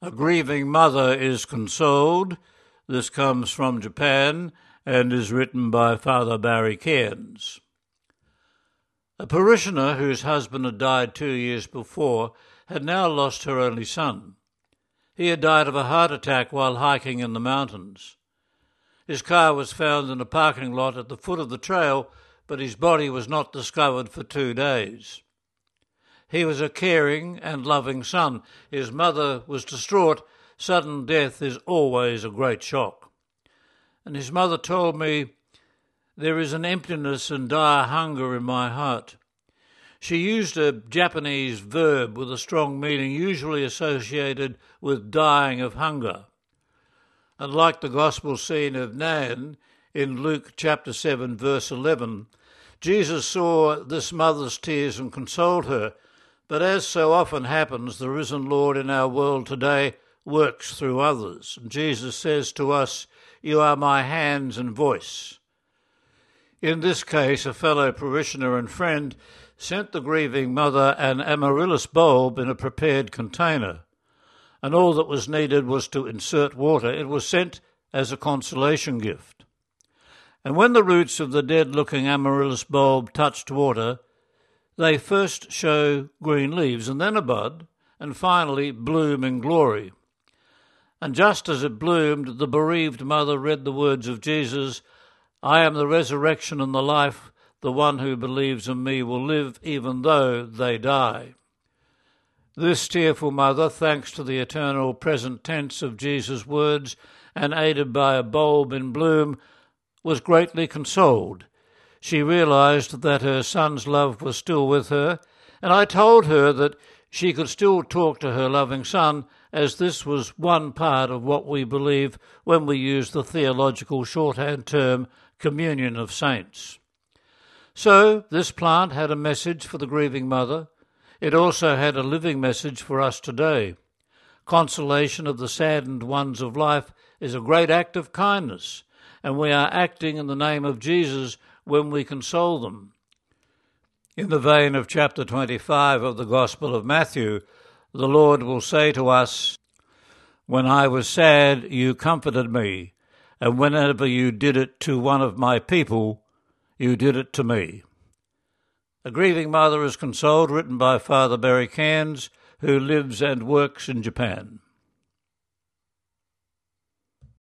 A grieving mother is consoled. This comes from Japan and is written by Father Barry Cairns. A parishioner whose husband had died two years before had now lost her only son. He had died of a heart attack while hiking in the mountains. His car was found in a parking lot at the foot of the trail, but his body was not discovered for two days. He was a caring and loving son. His mother was distraught. Sudden death is always a great shock. And his mother told me, There is an emptiness and dire hunger in my heart. She used a Japanese verb with a strong meaning, usually associated with dying of hunger. And like the gospel scene of Nain in Luke chapter 7, verse 11, Jesus saw this mother's tears and consoled her but as so often happens, the risen Lord in our world today works through others. And Jesus says to us, You are my hands and voice. In this case, a fellow parishioner and friend sent the grieving mother an amaryllis bulb in a prepared container, and all that was needed was to insert water. It was sent as a consolation gift. And when the roots of the dead looking amaryllis bulb touched water, they first show green leaves and then a bud, and finally bloom in glory. And just as it bloomed, the bereaved mother read the words of Jesus I am the resurrection and the life. The one who believes in me will live even though they die. This tearful mother, thanks to the eternal present tense of Jesus' words and aided by a bulb in bloom, was greatly consoled she realized that her son's love was still with her, and I told her that she could still talk to her loving son, as this was one part of what we believe when we use the theological shorthand term communion of saints. So, this plant had a message for the grieving mother. It also had a living message for us today. Consolation of the saddened ones of life is a great act of kindness, and we are acting in the name of Jesus when we console them. In the vein of chapter 25 of the Gospel of Matthew, the Lord will say to us, When I was sad, you comforted me, and whenever you did it to one of my people, you did it to me. A Grieving Mother is Consoled, written by Father Barry Cairns, who lives and works in Japan.